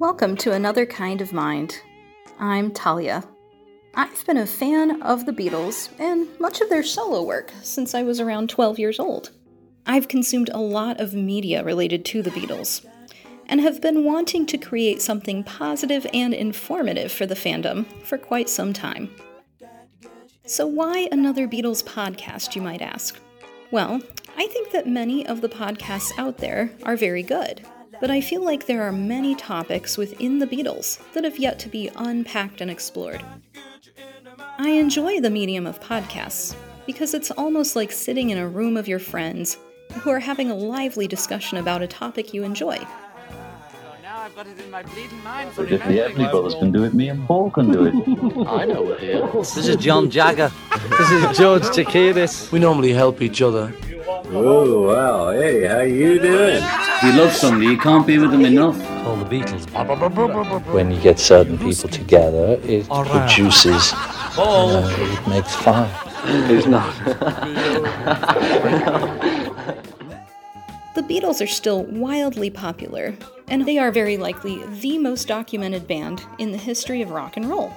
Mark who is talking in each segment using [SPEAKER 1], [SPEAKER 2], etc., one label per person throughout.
[SPEAKER 1] Welcome to Another Kind of Mind. I'm Talia. I've been a fan of the Beatles and much of their solo work since I was around 12 years old. I've consumed a lot of media related to the Beatles and have been wanting to create something positive and informative for the fandom for quite some time. So, why another Beatles podcast, you might ask? Well, I think that many of the podcasts out there are very good but I feel like there are many topics within the Beatles that have yet to be unpacked and explored. I enjoy the medium of podcasts because it's almost like sitting in a room of your friends who are having a lively discussion about a topic you enjoy.
[SPEAKER 2] But if the Everly Brothers can do it, me and Paul can do it.
[SPEAKER 3] I know we're here.
[SPEAKER 4] This is John Jagger. This is George Takidis.
[SPEAKER 5] We normally help each other.
[SPEAKER 6] Oh, wow. Hey, how you doing?
[SPEAKER 2] If you love somebody, you can't be with them enough.
[SPEAKER 4] All the Beatles.
[SPEAKER 7] When you get certain people together, it produces, uh, it makes fire.
[SPEAKER 3] It's not?
[SPEAKER 1] The Beatles are still wildly popular, and they are very likely the most documented band in the history of rock and roll.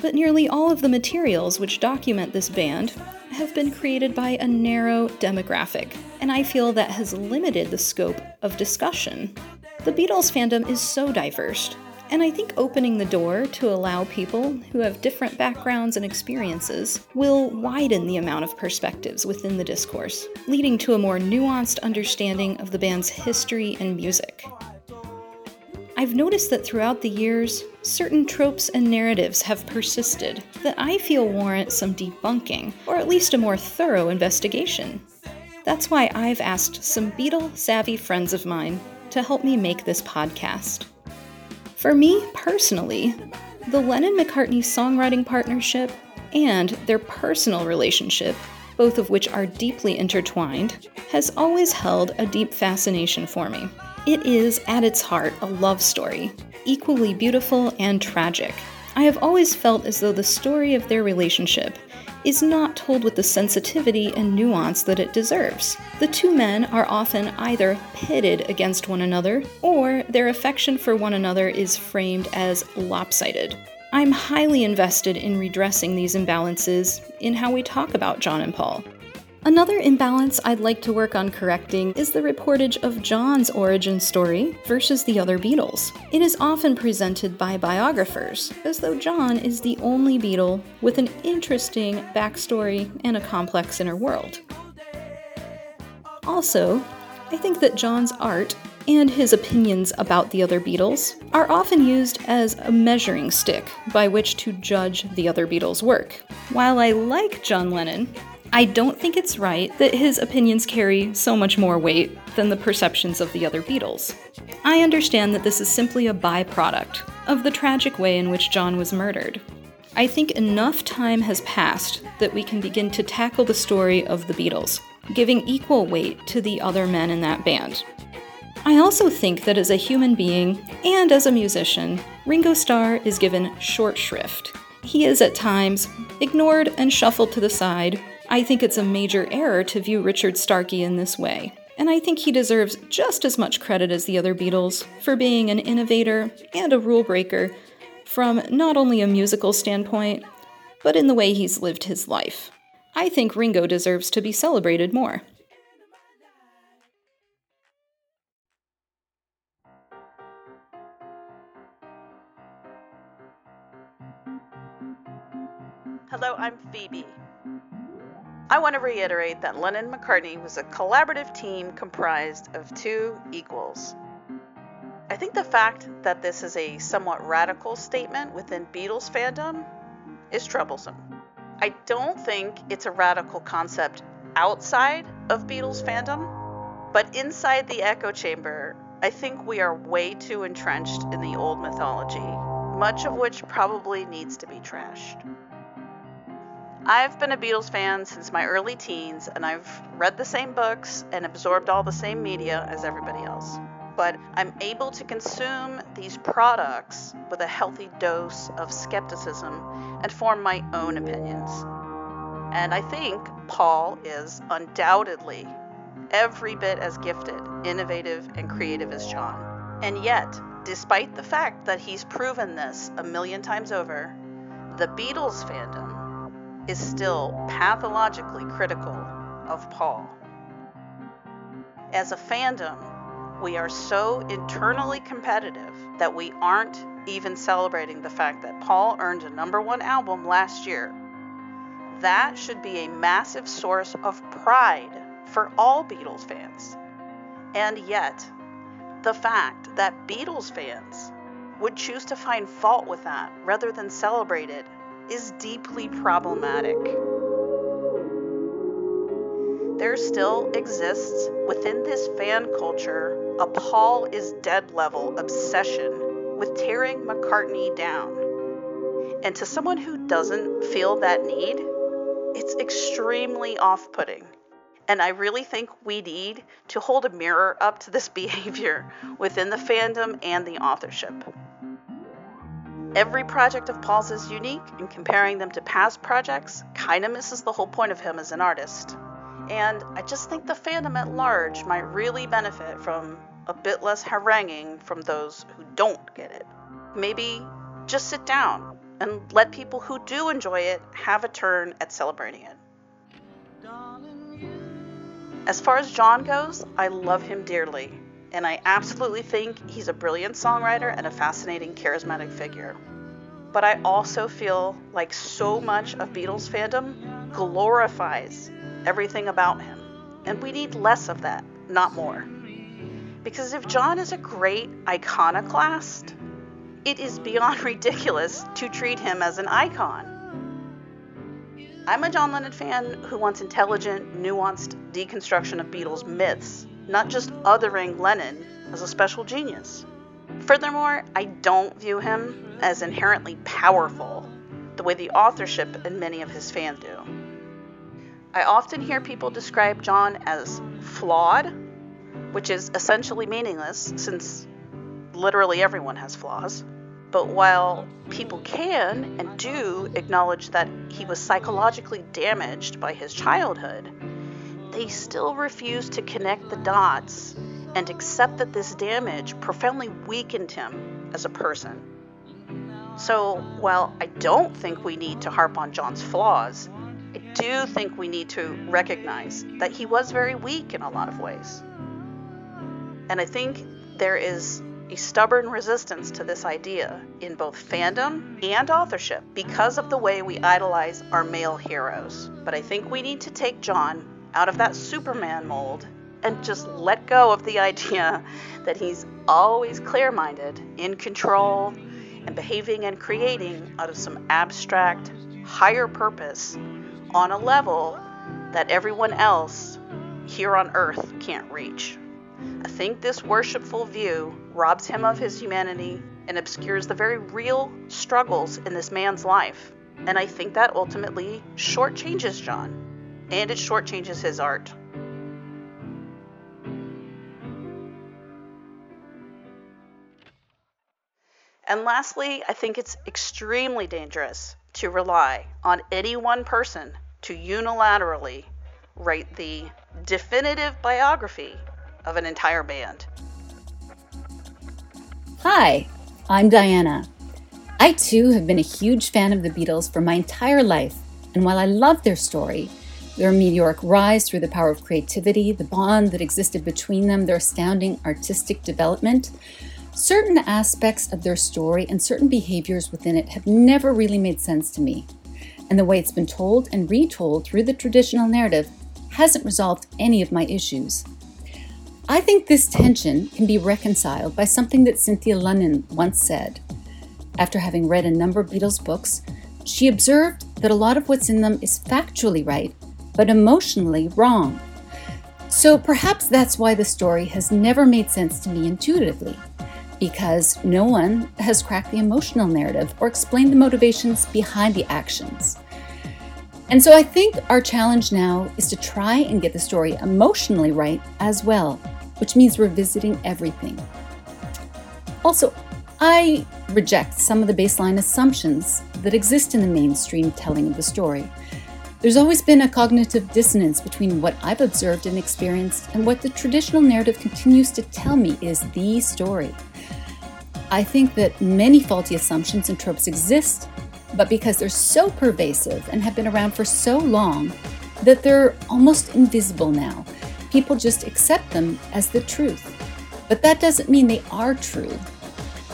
[SPEAKER 1] But nearly all of the materials which document this band have been created by a narrow demographic, and I feel that has limited the scope of discussion. The Beatles fandom is so diverse, and I think opening the door to allow people who have different backgrounds and experiences will widen the amount of perspectives within the discourse, leading to a more nuanced understanding of the band's history and music. I've noticed that throughout the years, certain tropes and narratives have persisted that I feel warrant some debunking, or at least a more thorough investigation. That's why I've asked some Beatle savvy friends of mine to help me make this podcast. For me personally, the Lennon McCartney songwriting partnership and their personal relationship, both of which are deeply intertwined, has always held a deep fascination for me. It is, at its heart, a love story, equally beautiful and tragic. I have always felt as though the story of their relationship is not told with the sensitivity and nuance that it deserves. The two men are often either pitted against one another, or their affection for one another is framed as lopsided. I'm highly invested in redressing these imbalances in how we talk about John and Paul. Another imbalance I'd like to work on correcting is the reportage of John's origin story versus the other Beatles. It is often presented by biographers as though John is the only Beatle with an interesting backstory and a complex inner world. Also, I think that John's art and his opinions about the other Beatles are often used as a measuring stick by which to judge the other Beatles' work. While I like John Lennon, I don't think it's right that his opinions carry so much more weight than the perceptions of the other Beatles. I understand that this is simply a byproduct of the tragic way in which John was murdered. I think enough time has passed that we can begin to tackle the story of the Beatles, giving equal weight to the other men in that band. I also think that as a human being and as a musician, Ringo Starr is given short shrift. He is at times ignored and shuffled to the side I think it's a major error to view Richard Starkey in this way. And I think he deserves just as much credit as the other Beatles for being an innovator and a rule breaker from not only a musical standpoint, but in the way he's lived his life. I think Ringo deserves to be celebrated more.
[SPEAKER 8] Hello, I'm Phoebe. I want to reiterate that Lennon McCartney was a collaborative team comprised of two equals. I think the fact that this is a somewhat radical statement within Beatles fandom is troublesome. I don't think it's a radical concept outside of Beatles fandom, but inside the echo chamber, I think we are way too entrenched in the old mythology, much of which probably needs to be trashed. I've been a Beatles fan since my early teens, and I've read the same books and absorbed all the same media as everybody else. But I'm able to consume these products with a healthy dose of skepticism and form my own opinions. And I think Paul is undoubtedly every bit as gifted, innovative, and creative as John. And yet, despite the fact that he's proven this a million times over, the Beatles fandom is still pathologically critical of Paul. As a fandom, we are so internally competitive that we aren't even celebrating the fact that Paul earned a number one album last year. That should be a massive source of pride for all Beatles fans. And yet, the fact that Beatles fans would choose to find fault with that rather than celebrate it is deeply problematic. There still exists within this fan culture a Paul is dead level obsession with tearing McCartney down. And to someone who doesn't feel that need, it's extremely off putting. And I really think we need to hold a mirror up to this behavior within the fandom and the authorship. Every project of Paul's is unique, and comparing them to past projects kind of misses the whole point of him as an artist. And I just think the fandom at large might really benefit from a bit less haranguing from those who don't get it. Maybe just sit down and let people who do enjoy it have a turn at celebrating it. As far as John goes, I love him dearly, and I absolutely think he's a brilliant songwriter and a fascinating, charismatic figure. But I also feel like so much of Beatles fandom glorifies everything about him, and we need less of that, not more. Because if John is a great iconoclast, it is beyond ridiculous to treat him as an icon. I'm a John Lennon fan who wants intelligent, nuanced deconstruction of Beatles myths, not just othering Lennon as a special genius. Furthermore, I don't view him as inherently powerful the way the authorship and many of his fans do. I often hear people describe John as flawed, which is essentially meaningless since literally everyone has flaws. But while people can and do acknowledge that he was psychologically damaged by his childhood, they still refuse to connect the dots and accept that this damage profoundly weakened him as a person. So, while I don't think we need to harp on John's flaws, I do think we need to recognize that he was very weak in a lot of ways. And I think there is a stubborn resistance to this idea in both fandom and authorship because of the way we idolize our male heroes. But I think we need to take John out of that Superman mold and just let go of the idea that he's always clear minded, in control, and behaving and creating out of some abstract, higher purpose on a level that everyone else here on Earth can't reach. I think this worshipful view robs him of his humanity and obscures the very real struggles in this man's life. And I think that ultimately shortchanges John, and it shortchanges his art. And lastly, I think it's extremely dangerous to rely on any one person to unilaterally write the definitive biography of an entire band.
[SPEAKER 5] Hi, I'm Diana. I too have been a huge fan of the Beatles for my entire life, and while I love their story, their meteoric rise through the power of creativity, the bond that existed between them, their astounding artistic development, certain aspects of their story and certain behaviors within it have never really made sense to me. And the way it's been told and retold through the traditional narrative hasn't resolved any of my issues. I think this tension can be reconciled by something that Cynthia Lennon once said. After having read a number of Beatles books, she observed that a lot of what's in them is factually right, but emotionally wrong. So perhaps that's why the story has never made sense to me intuitively, because no one has cracked the emotional narrative or explained the motivations behind the actions. And so I think our challenge now is to try and get the story emotionally right as well which means revisiting everything. Also, I reject some of the baseline assumptions that exist in the mainstream telling of the story. There's always been a cognitive dissonance between what I've observed and experienced and what the traditional narrative continues to tell me is the story. I think that many faulty assumptions and tropes exist, but because they're so pervasive and have been around for so long that they're almost invisible now, people just accept them as the truth. But that doesn't mean they are true.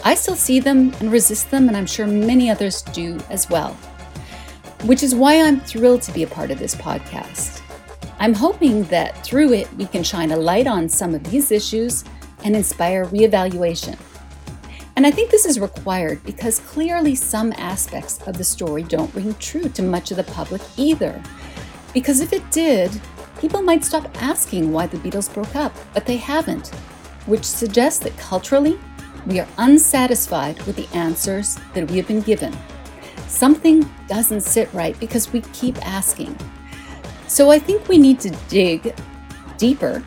[SPEAKER 5] I still see them and resist them, and I'm sure many others do as well. Which is why I'm thrilled to be a part of this podcast. I'm hoping that through it, we can shine a light on some of these issues and inspire reevaluation. And I think this is required because clearly some aspects of the story don't ring true to much of the public either. Because if it did, people might stop asking why the Beatles broke up, but they haven't, which suggests that culturally, we are unsatisfied with the answers that we have been given. Something doesn't sit right because we keep asking. So I think we need to dig deeper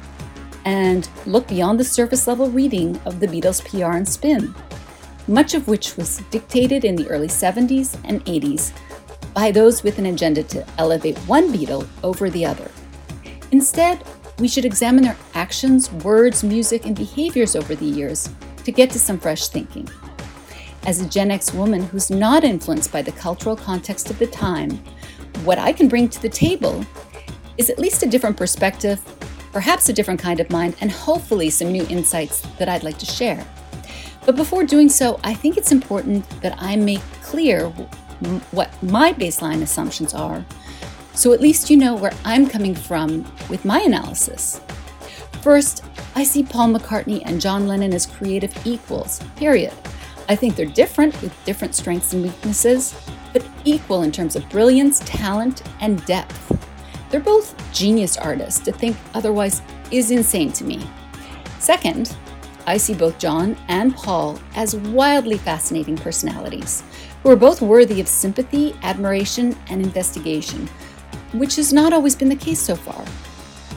[SPEAKER 5] and look beyond the surface level reading of the Beatles' PR and spin, much of which was dictated in the early 70s and 80s by those with an agenda to elevate one Beatle over the other. Instead, we should examine their actions, words, music, and behaviors over the years to get to some fresh thinking. As a Gen X woman who's not influenced by the cultural context of the time, what I can bring to the table is at least a different perspective, perhaps a different kind of mind, and hopefully some new insights that I'd like to share. But before doing so, I think it's important that I make clear what my baseline assumptions are, so at least you know where I'm coming from with my analysis. First, I see Paul McCartney and John Lennon as creative equals, period. I think they're different with different strengths and weaknesses, but equal in terms of brilliance, talent, and depth. They're both genius artists. To think otherwise is insane to me. Second, I see both John and Paul as wildly fascinating personalities who are both worthy of sympathy, admiration, and investigation, which has not always been the case so far.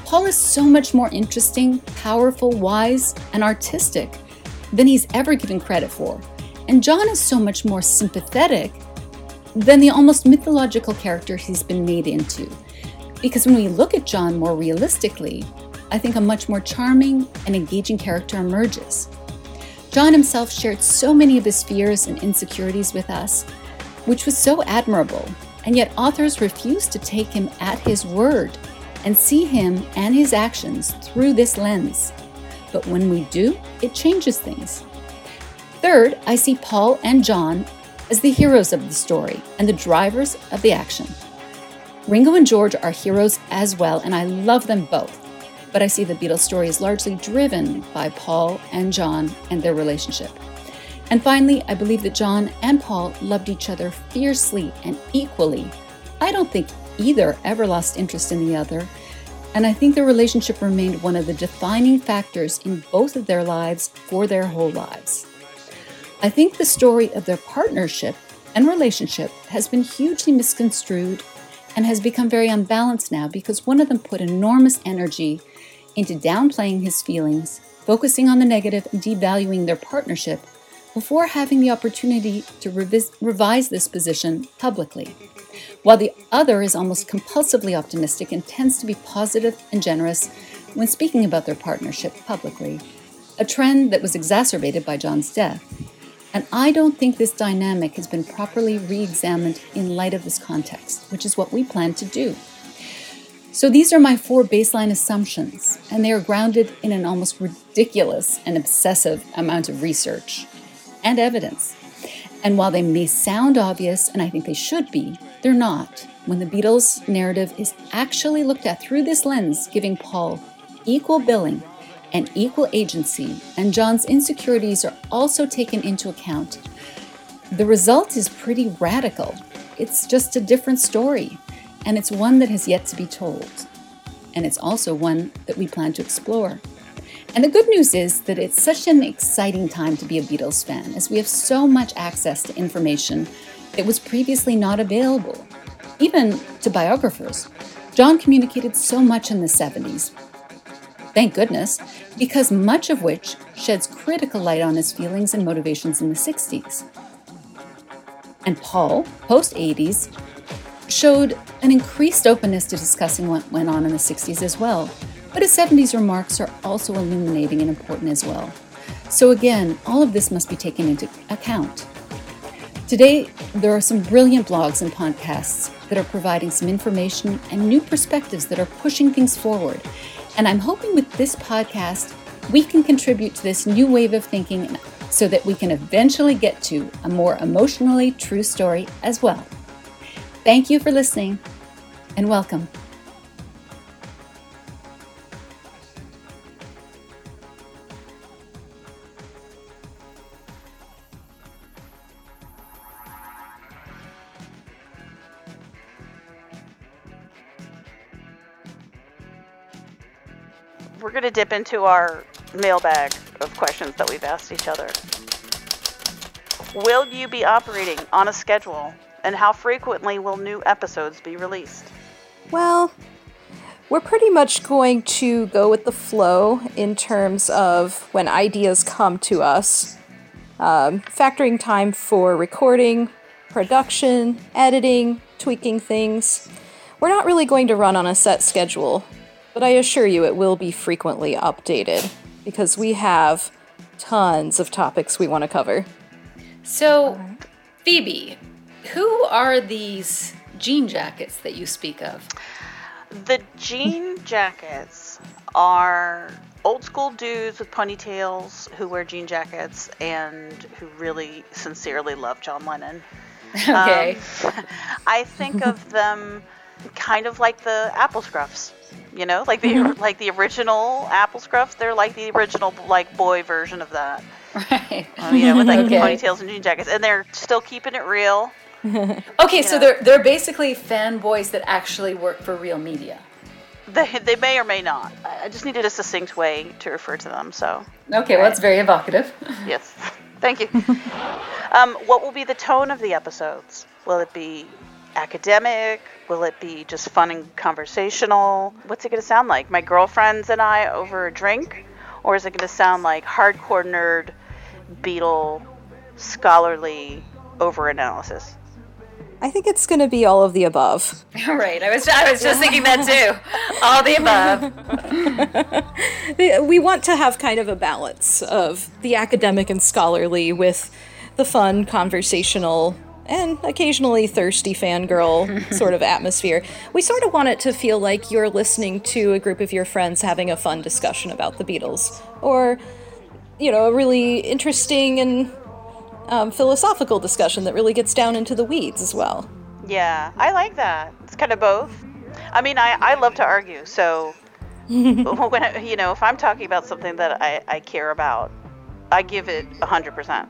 [SPEAKER 5] Paul is so much more interesting, powerful, wise, and artistic than he's ever given credit for. And John is so much more sympathetic than the almost mythological character he's been made into. Because when we look at John more realistically, I think a much more charming and engaging character emerges. John himself shared so many of his fears and insecurities with us, which was so admirable, and yet authors refuse to take him at his word and see him and his actions through this lens. But when we do, it changes things. Third, I see Paul and John as the heroes of the story and the drivers of the action. Ringo and George are heroes as well, and I love them both. But I see the Beatles story is largely driven by Paul and John and their relationship. And finally, I believe that John and Paul loved each other fiercely and equally. I don't think either ever lost interest in the other, and I think their relationship remained one of the defining factors in both of their lives for their whole lives. I think the story of their partnership and relationship has been hugely misconstrued and has become very unbalanced now because one of them put enormous energy into downplaying his feelings, focusing on the negative, and devaluing their partnership before having the opportunity to revis- revise this position publicly. While the other is almost compulsively optimistic and tends to be positive and generous when speaking about their partnership publicly, a trend that was exacerbated by John's death. And I don't think this dynamic has been properly re examined in light of this context, which is what we plan to do. So these are my four baseline assumptions, and they are grounded in an almost ridiculous and obsessive amount of research and evidence. And while they may sound obvious, and I think they should be, they're not. When the Beatles' narrative is actually looked at through this lens, giving Paul equal billing and equal agency, and John's insecurities are also taken into account, the result is pretty radical. It's just a different story, and it's one that has yet to be told. And it's also one that we plan to explore. And the good news is that it's such an exciting time to be a Beatles fan, as we have so much access to information that was previously not available, even to biographers. John communicated so much in the 70s, Thank goodness, because much of which sheds critical light on his feelings and motivations in the 60s. And Paul, post 80s, showed an increased openness to discussing what went on in the 60s as well, but his 70s remarks are also illuminating and important as well. So, again, all of this must be taken into account. Today, there are some brilliant blogs and podcasts that are providing some information and new perspectives that are pushing things forward. And I'm hoping with this podcast, we can contribute to this new wave of thinking so that we can eventually get to a more emotionally true story as well. Thank you for listening and welcome.
[SPEAKER 8] Dip into our mailbag of questions that we've asked each other. Will you be operating on a schedule? And how frequently will new episodes be released?
[SPEAKER 1] Well, we're pretty much going to go with the flow in terms of when ideas come to us, um, factoring time for recording, production, editing, tweaking things. We're not really going to run on a set schedule, but I assure you it will be frequently updated because we have tons of topics we want to cover.
[SPEAKER 5] So, Phoebe, who are these jean jackets that you speak of?
[SPEAKER 8] The jean jackets are old school dudes with ponytails who wear jean jackets and who really sincerely love John Lennon.
[SPEAKER 5] Okay.
[SPEAKER 8] Um, I think of them kind of like the Apple Scruffs. You know, like the like the original Apple Scruffs. They're like the original like boy version of that.
[SPEAKER 5] Right.
[SPEAKER 8] Um, you know, with like
[SPEAKER 5] Okay.
[SPEAKER 8] ponytails and jean jackets, and they're still keeping it real.
[SPEAKER 5] Okay, so
[SPEAKER 8] know.
[SPEAKER 5] they're they're basically fanboys that actually work for real media.
[SPEAKER 8] They, they may or may not. I I just needed a succinct way to refer to them. So
[SPEAKER 5] Okay, well, that's very evocative.
[SPEAKER 8] yes, thank you. um, what will be the tone of the episodes? Will it be academic? Will it be just fun and conversational? What's it going to sound like? My girlfriends and I over a drink, or is it going to sound like hardcore nerd, Beatle, scholarly over analysis?
[SPEAKER 1] I think it's going to be all of the above.
[SPEAKER 5] right. I was I was just thinking that too. All the above.
[SPEAKER 1] we want to have kind of a balance of the academic and scholarly with the fun, conversational, and occasionally thirsty fangirl sort of atmosphere. We sort of want it to feel like you're listening to a group of your friends having a fun discussion about the Beatles, or, you know, a really interesting and um, philosophical discussion that really gets down into the weeds as well.
[SPEAKER 8] Yeah, I like that. It's kind of both. I mean, I, I love to argue, so when I, you know, if I'm talking about something that I, I care about, I give it 100%.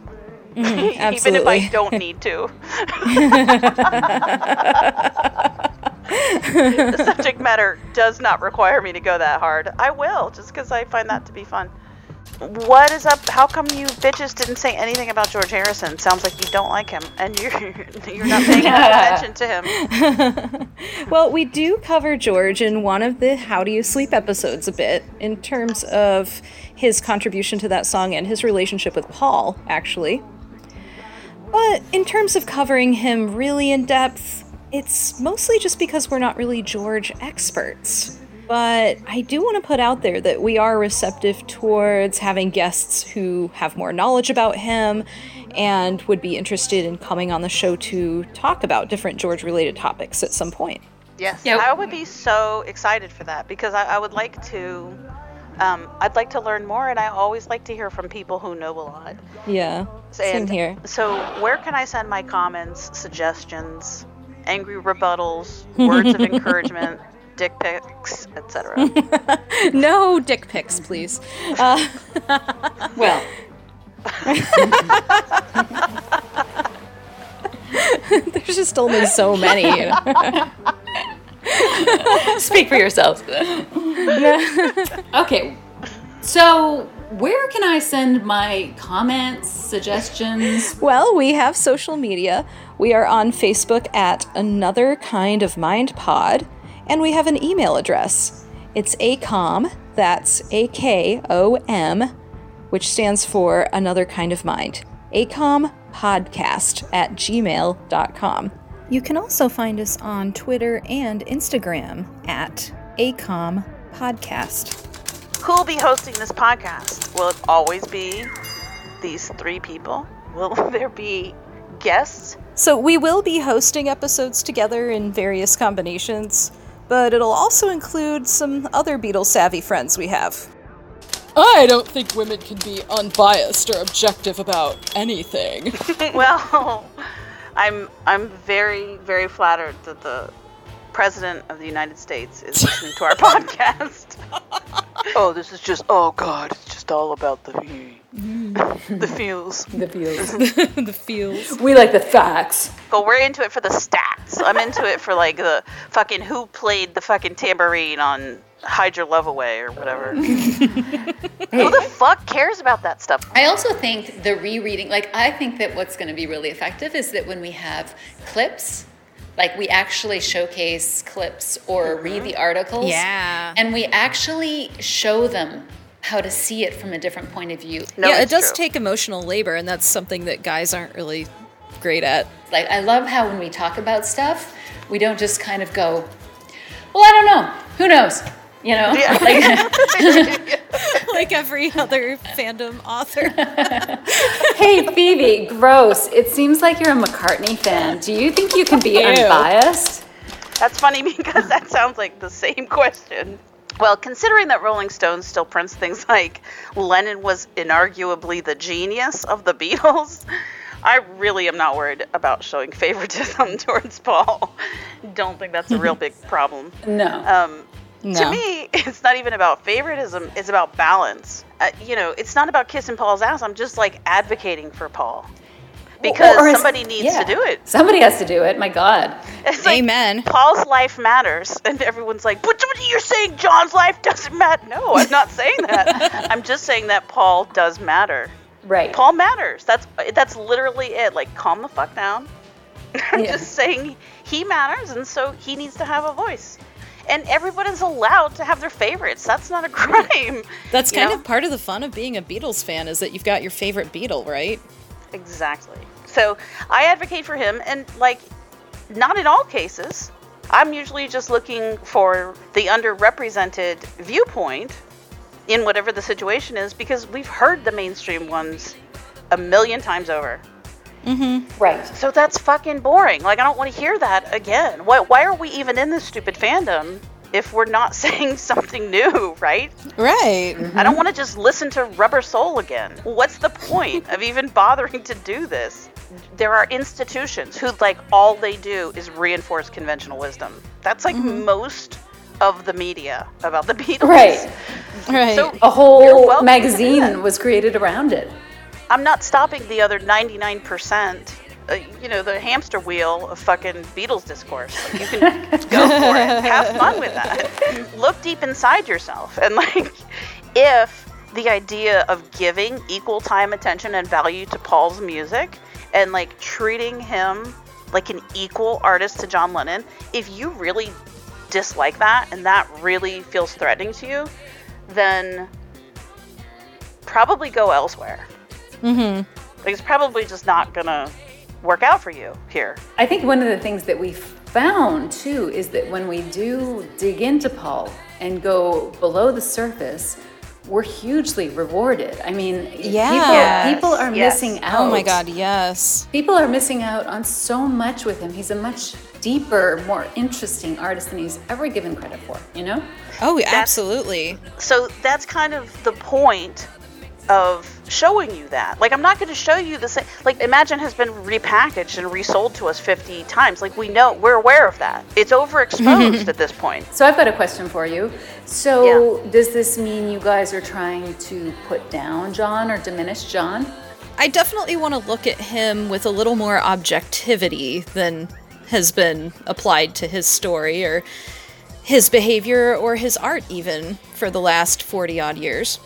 [SPEAKER 8] Mm-hmm. Even if I don't need to. the subject matter does not require me to go that hard. I will, just because I find that to be fun. What is up? How come you bitches didn't say anything about George Harrison? Sounds like you don't like him, and you're you're not paying enough attention to him.
[SPEAKER 1] Well, we do cover George in one of the How Do You Sleep episodes a bit in terms of his contribution to that song and his relationship with Paul, actually. But in terms of covering him really in depth, it's mostly just because we're not really George experts. But I do want to put out there that we are receptive towards having guests who have more knowledge about him and would be interested in coming on the show to talk about different George related topics at some point.
[SPEAKER 8] Yes,
[SPEAKER 5] Yeah.
[SPEAKER 8] I would be so excited for that because I, I would like to. Um, I'd like to learn more, and I always like to hear from people who know a lot.
[SPEAKER 1] Yeah, same
[SPEAKER 8] And
[SPEAKER 1] here.
[SPEAKER 8] So, where can I send my comments, suggestions, angry rebuttals, words of encouragement, dick pics, etc.?
[SPEAKER 1] no dick pics, please. Uh,
[SPEAKER 5] Well,
[SPEAKER 1] there's just only so many. You know?
[SPEAKER 5] speak for yourselves. okay. So, where can I send my comments, suggestions?
[SPEAKER 1] Well, we have social media. We are on Facebook at Another Kind of Mind Pod, and we have an email address. It's AKOM, that's A K O M, which stands for Another Kind of Mind. AKOM Podcast at gmail.com. You can also find us on Twitter and Instagram at AKOM Podcast.
[SPEAKER 8] Who'll be hosting this podcast? Will it always be these three people? Will there be guests?
[SPEAKER 1] So we will be hosting episodes together in various combinations, but it'll also include some other Beatles savvy friends we have.
[SPEAKER 9] I don't think women can be unbiased or objective about anything.
[SPEAKER 8] well, I'm I'm very very flattered that the president of the United States is listening to our podcast. oh, this is just oh god, it's just all about the the feels.
[SPEAKER 5] The feels.
[SPEAKER 1] the feels.
[SPEAKER 5] we like the facts.
[SPEAKER 8] But we're into it for the stats. I'm into it for like the fucking who played the fucking tambourine on Hide Your Love Away or whatever. Who the fuck cares about that stuff?
[SPEAKER 5] I also think the rereading, like, I think that what's going to be really effective is that when we have clips, like we actually showcase clips or mm-hmm. read the articles.
[SPEAKER 1] Yeah.
[SPEAKER 5] And we actually show them how to see it from a different point of view.
[SPEAKER 8] No,
[SPEAKER 1] yeah, it does
[SPEAKER 8] true.
[SPEAKER 1] take emotional labor, and that's something that guys aren't really great at.
[SPEAKER 5] Like, I love how when we talk about stuff, we don't just kind of go, well, I don't know. Who knows? You know?
[SPEAKER 8] Yeah.
[SPEAKER 5] Like,
[SPEAKER 1] like every other fandom author.
[SPEAKER 5] hey, Phoebe, gross. It seems like you're a McCartney fan. Do you think you can be
[SPEAKER 1] Ew.
[SPEAKER 5] unbiased?
[SPEAKER 8] That's funny because that sounds like the same question. Well, considering that Rolling Stone still prints things like Lennon was inarguably the genius of the Beatles, I really am not worried about showing favoritism towards Paul. Don't think that's a real big problem.
[SPEAKER 5] No.
[SPEAKER 8] Um,
[SPEAKER 1] No.
[SPEAKER 8] To me, it's not even about favoritism, it's about balance. Uh, you know, it's not about kissing Paul's ass. I'm just like advocating for Paul. Because
[SPEAKER 5] Or is-
[SPEAKER 8] somebody needs
[SPEAKER 5] yeah.
[SPEAKER 8] to do it.
[SPEAKER 5] Somebody has to do it. My God.
[SPEAKER 8] It's like,
[SPEAKER 1] Amen.
[SPEAKER 8] Paul's life matters, and everyone's like, "But you're saying John's life doesn't matter?" No, I'm not saying that. I'm just saying that Paul does matter.
[SPEAKER 5] Right.
[SPEAKER 8] Paul matters. That's that's literally it. Like, calm the fuck down. I'm
[SPEAKER 5] Yeah.
[SPEAKER 8] just saying he matters, and so he needs to have a voice. And everybody's allowed to have their favorites. That's not a crime.
[SPEAKER 1] That's kind
[SPEAKER 8] know?
[SPEAKER 1] of part of the fun of being a Beatles fan is that you've got your favorite Beatle, right?
[SPEAKER 8] Exactly. So I advocate for him, and like, not in all cases. I'm usually just looking for the underrepresented viewpoint in whatever the situation is because we've heard the mainstream ones a million times over. Mm-hmm.
[SPEAKER 5] Right.
[SPEAKER 8] So that's fucking boring. Like, I don't want to hear that again. Why, why are we even in this stupid fandom if we're not saying something new, right?
[SPEAKER 1] Right.
[SPEAKER 8] I don't want to just listen to Rubber Soul again. What's the point of even bothering to do this? There are institutions who, like, all they do is reinforce conventional wisdom. That's like mm-hmm. most of the media about the Beatles.
[SPEAKER 5] Right.
[SPEAKER 1] Right.
[SPEAKER 8] So
[SPEAKER 5] A whole
[SPEAKER 8] welcome to do that.
[SPEAKER 5] magazine was created around it.
[SPEAKER 8] I'm not stopping the other 99%. Uh, you know, the hamster wheel of fucking Beatles discourse. Like, you can go for it. Have fun with that. Look deep inside yourself. And, like, if the idea of giving equal time, attention, and value to Paul's music and, like, treating him like an equal artist to John Lennon, if you really dislike that and that really feels threatening to you, then probably go elsewhere.
[SPEAKER 1] Mm-hmm.
[SPEAKER 8] Like, it's probably just not gonna work out for you here.
[SPEAKER 5] I think one of the things that we found too is that when we do dig into Paul and go below the surface, we're hugely rewarded. I mean,
[SPEAKER 1] Yes.
[SPEAKER 5] people, people are
[SPEAKER 8] Yes.
[SPEAKER 5] missing out.
[SPEAKER 1] Oh my God, yes.
[SPEAKER 5] People are missing out on so much with him. He's a much deeper, more interesting artist than he's ever given credit for, you know?
[SPEAKER 1] Oh, absolutely.
[SPEAKER 8] So that's kind of the point of showing you that. Like, I'm not going to show you the same. Like, Imagine has been repackaged and resold to us 50 times. Like, we know, we're aware of that. It's overexposed at this point.
[SPEAKER 5] So I've got a question for you. So does this mean you guys are trying to put down John or diminish John?
[SPEAKER 1] I definitely want to look at him with a little more objectivity than has been applied to his story or his behavior or his art even for the last 40 odd years.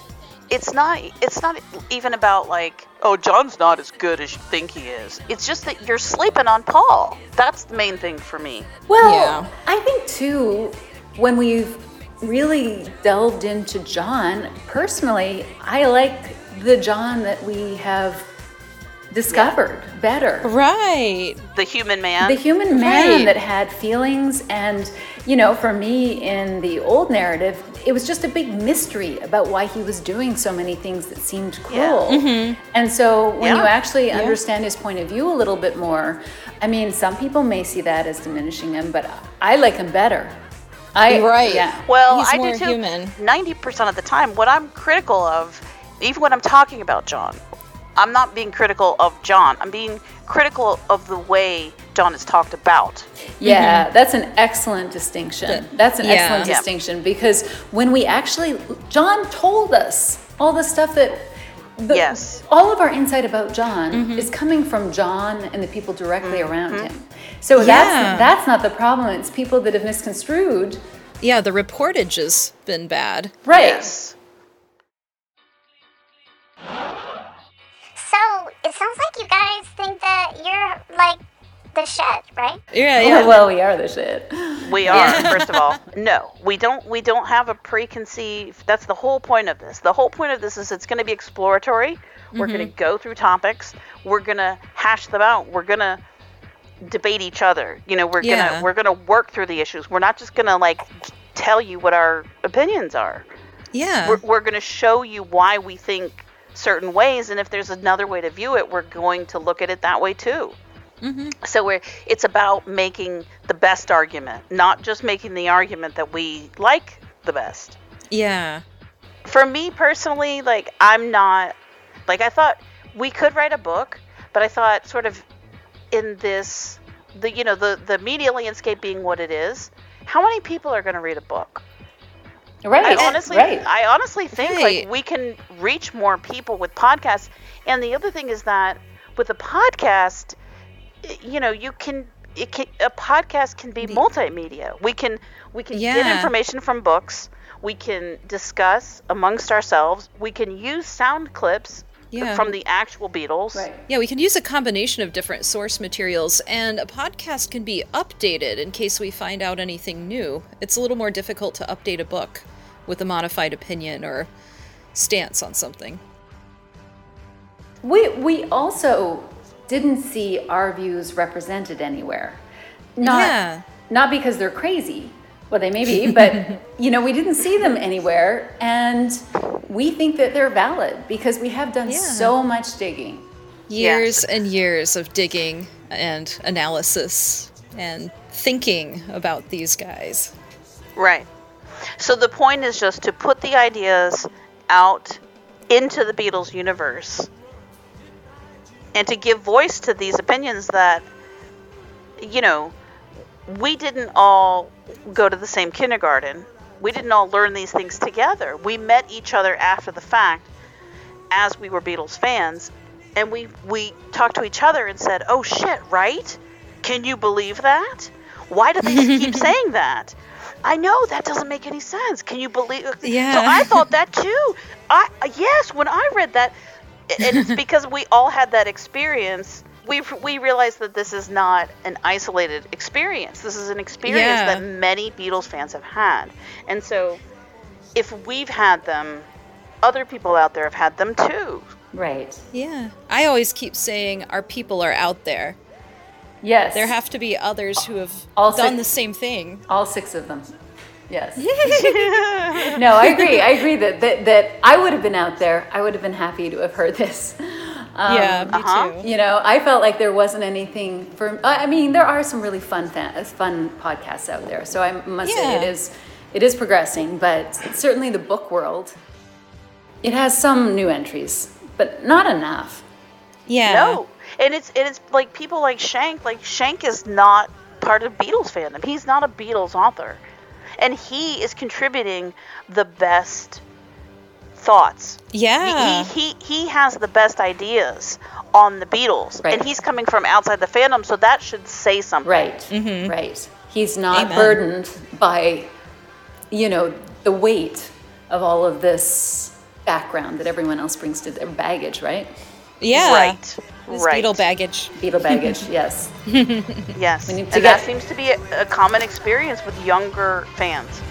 [SPEAKER 8] It's not. It's not even about like, oh, John's not as good as you think he is. It's just that you're sleeping on Paul. That's the main thing for me.
[SPEAKER 5] Well,
[SPEAKER 1] Yeah.
[SPEAKER 5] I think too, when we've really delved into John, personally, I like the John that we have discovered better.
[SPEAKER 1] Right.
[SPEAKER 8] The human man.
[SPEAKER 5] The human man
[SPEAKER 1] Right.
[SPEAKER 5] that had feelings and you know, for me in the old narrative, it was just a big mystery about why he was doing so many things that seemed cruel. Mm-hmm. And so when you
[SPEAKER 8] Yeah.
[SPEAKER 5] actually understand his point of view a little bit more, I mean, some people may see that as diminishing him, but I like him better. I
[SPEAKER 9] Right.
[SPEAKER 5] Yeah.
[SPEAKER 8] Well,
[SPEAKER 9] He's
[SPEAKER 8] I
[SPEAKER 9] more
[SPEAKER 8] do too.
[SPEAKER 9] human.
[SPEAKER 8] Ninety percent of the time, what I'm critical of, even when I'm talking about John, I'm not being critical of John. I'm being critical of the way John is talked about.
[SPEAKER 5] Yeah, that's an excellent distinction. That's an
[SPEAKER 9] Yeah.
[SPEAKER 5] excellent
[SPEAKER 8] Yeah.
[SPEAKER 5] distinction because when we actually, John told us all the stuff that. The,
[SPEAKER 8] Yes.
[SPEAKER 5] All of our insight about John
[SPEAKER 9] Mm-hmm.
[SPEAKER 5] is coming from John and the people directly around him. So
[SPEAKER 9] Yeah.
[SPEAKER 5] that's that's not the problem. It's people that have misconstrued.
[SPEAKER 9] Yeah, the reportage has been bad.
[SPEAKER 5] Right.
[SPEAKER 8] Yes.
[SPEAKER 10] It sounds like you guys think that you're like the shit, right?
[SPEAKER 9] Yeah,
[SPEAKER 5] Yeah.
[SPEAKER 9] yeah.
[SPEAKER 5] Well, we are the shit.
[SPEAKER 8] We are, first of all. No, we don't. We don't have a preconceived. That's the whole point of this. The whole point of this is it's going to be exploratory. We're going to mm-hmm. go through topics. We're going to hash them out. We're going to debate each other. You know, we're
[SPEAKER 9] Yeah.
[SPEAKER 8] gonna we're gonna work through the issues. We're not just gonna like tell you what our opinions are.
[SPEAKER 9] Yeah.
[SPEAKER 8] We're, we're gonna show you why we think certain ways, and if there's another way to view it, we're going to look at it that way too. Mm-hmm. So we're it's about making the best argument, not just making the argument that we like the best.
[SPEAKER 9] yeah.
[SPEAKER 8] For me personally, like I'm not like I thought we could write a book, but I thought sort of in this the you know the the media landscape being what it is, how many people are going to read a book?
[SPEAKER 5] Right.
[SPEAKER 8] I honestly,
[SPEAKER 5] right.
[SPEAKER 8] I honestly think
[SPEAKER 9] Right.
[SPEAKER 8] like we can reach more people with podcasts. And the other thing is that with a podcast, you know, you can, it can a podcast can be multimedia. We can we can get information from books. We can discuss amongst ourselves. We can use sound clips
[SPEAKER 9] Yeah.
[SPEAKER 8] from the actual Beatles.
[SPEAKER 5] Right.
[SPEAKER 9] Yeah, we can use a combination of different source materials, and a podcast can be updated in case we find out anything new. It's a little more difficult to update a book with a modified opinion or stance on something.
[SPEAKER 5] We we also didn't see our views represented anywhere. Not
[SPEAKER 9] Yeah.
[SPEAKER 5] not because they're crazy. Well, they may be, but you know, we didn't see them anywhere, and we think that they're valid because we have done
[SPEAKER 9] Yeah.
[SPEAKER 5] so much digging.
[SPEAKER 9] Years and years of digging and analysis and thinking about these guys.
[SPEAKER 8] Right. So the point is just to put the ideas out into the Beatles universe and to give voice to these opinions that, you know, we didn't all go to the same kindergarten. We didn't all learn these things together. We met each other after the fact as we were Beatles fans and we we talked to each other and said, "Oh shit, right? Can you believe that? Why do they keep saying that? I know that doesn't make any sense. Can you believe?"
[SPEAKER 9] Uh, yeah.
[SPEAKER 8] So I thought that too. I yes, when I read that, and it's because we all had that experience. We we realized that this is not an isolated experience. This is an experience
[SPEAKER 9] Yeah.
[SPEAKER 8] that many Beatles fans have had, and so if we've had them, other people out there have had them too.
[SPEAKER 5] Right.
[SPEAKER 9] Yeah. I always keep saying our people are out there.
[SPEAKER 5] Yes.
[SPEAKER 9] There have to be others who have
[SPEAKER 5] Also-
[SPEAKER 9] done the same thing.
[SPEAKER 5] all six of them. Yes. no, I agree. I agree that, that that I would have been out there. I would have been happy to have heard this. Um,
[SPEAKER 9] yeah, me
[SPEAKER 8] uh-huh.
[SPEAKER 9] too.
[SPEAKER 5] You know, I felt like there wasn't anything for. I I mean, there are some really fun, fan, fun podcasts out there. So I must say it is it is progressing. But certainly the book world, it has some new entries, but not enough.
[SPEAKER 9] Yeah.
[SPEAKER 8] No, and it's and it's like people like Shank. Like Shank is not part of Beatles fandom. He's not a Beatles author, and he is contributing the best thoughts.
[SPEAKER 9] Yeah.
[SPEAKER 8] He, he he has the best ideas on the Beatles,
[SPEAKER 5] Right.
[SPEAKER 8] and he's coming from outside the fandom, so that should say something.
[SPEAKER 5] Right. Mm-hmm. Right. He's not
[SPEAKER 9] Amen.
[SPEAKER 5] burdened by, you know, the weight of all of this background that everyone else brings to their baggage. Right.
[SPEAKER 9] Yeah.
[SPEAKER 8] Right.
[SPEAKER 9] This
[SPEAKER 8] right.
[SPEAKER 9] Beatle baggage.
[SPEAKER 5] Beatle baggage. yes.
[SPEAKER 8] Yes. And that
[SPEAKER 5] get-
[SPEAKER 8] seems to be a, a common experience with younger fans.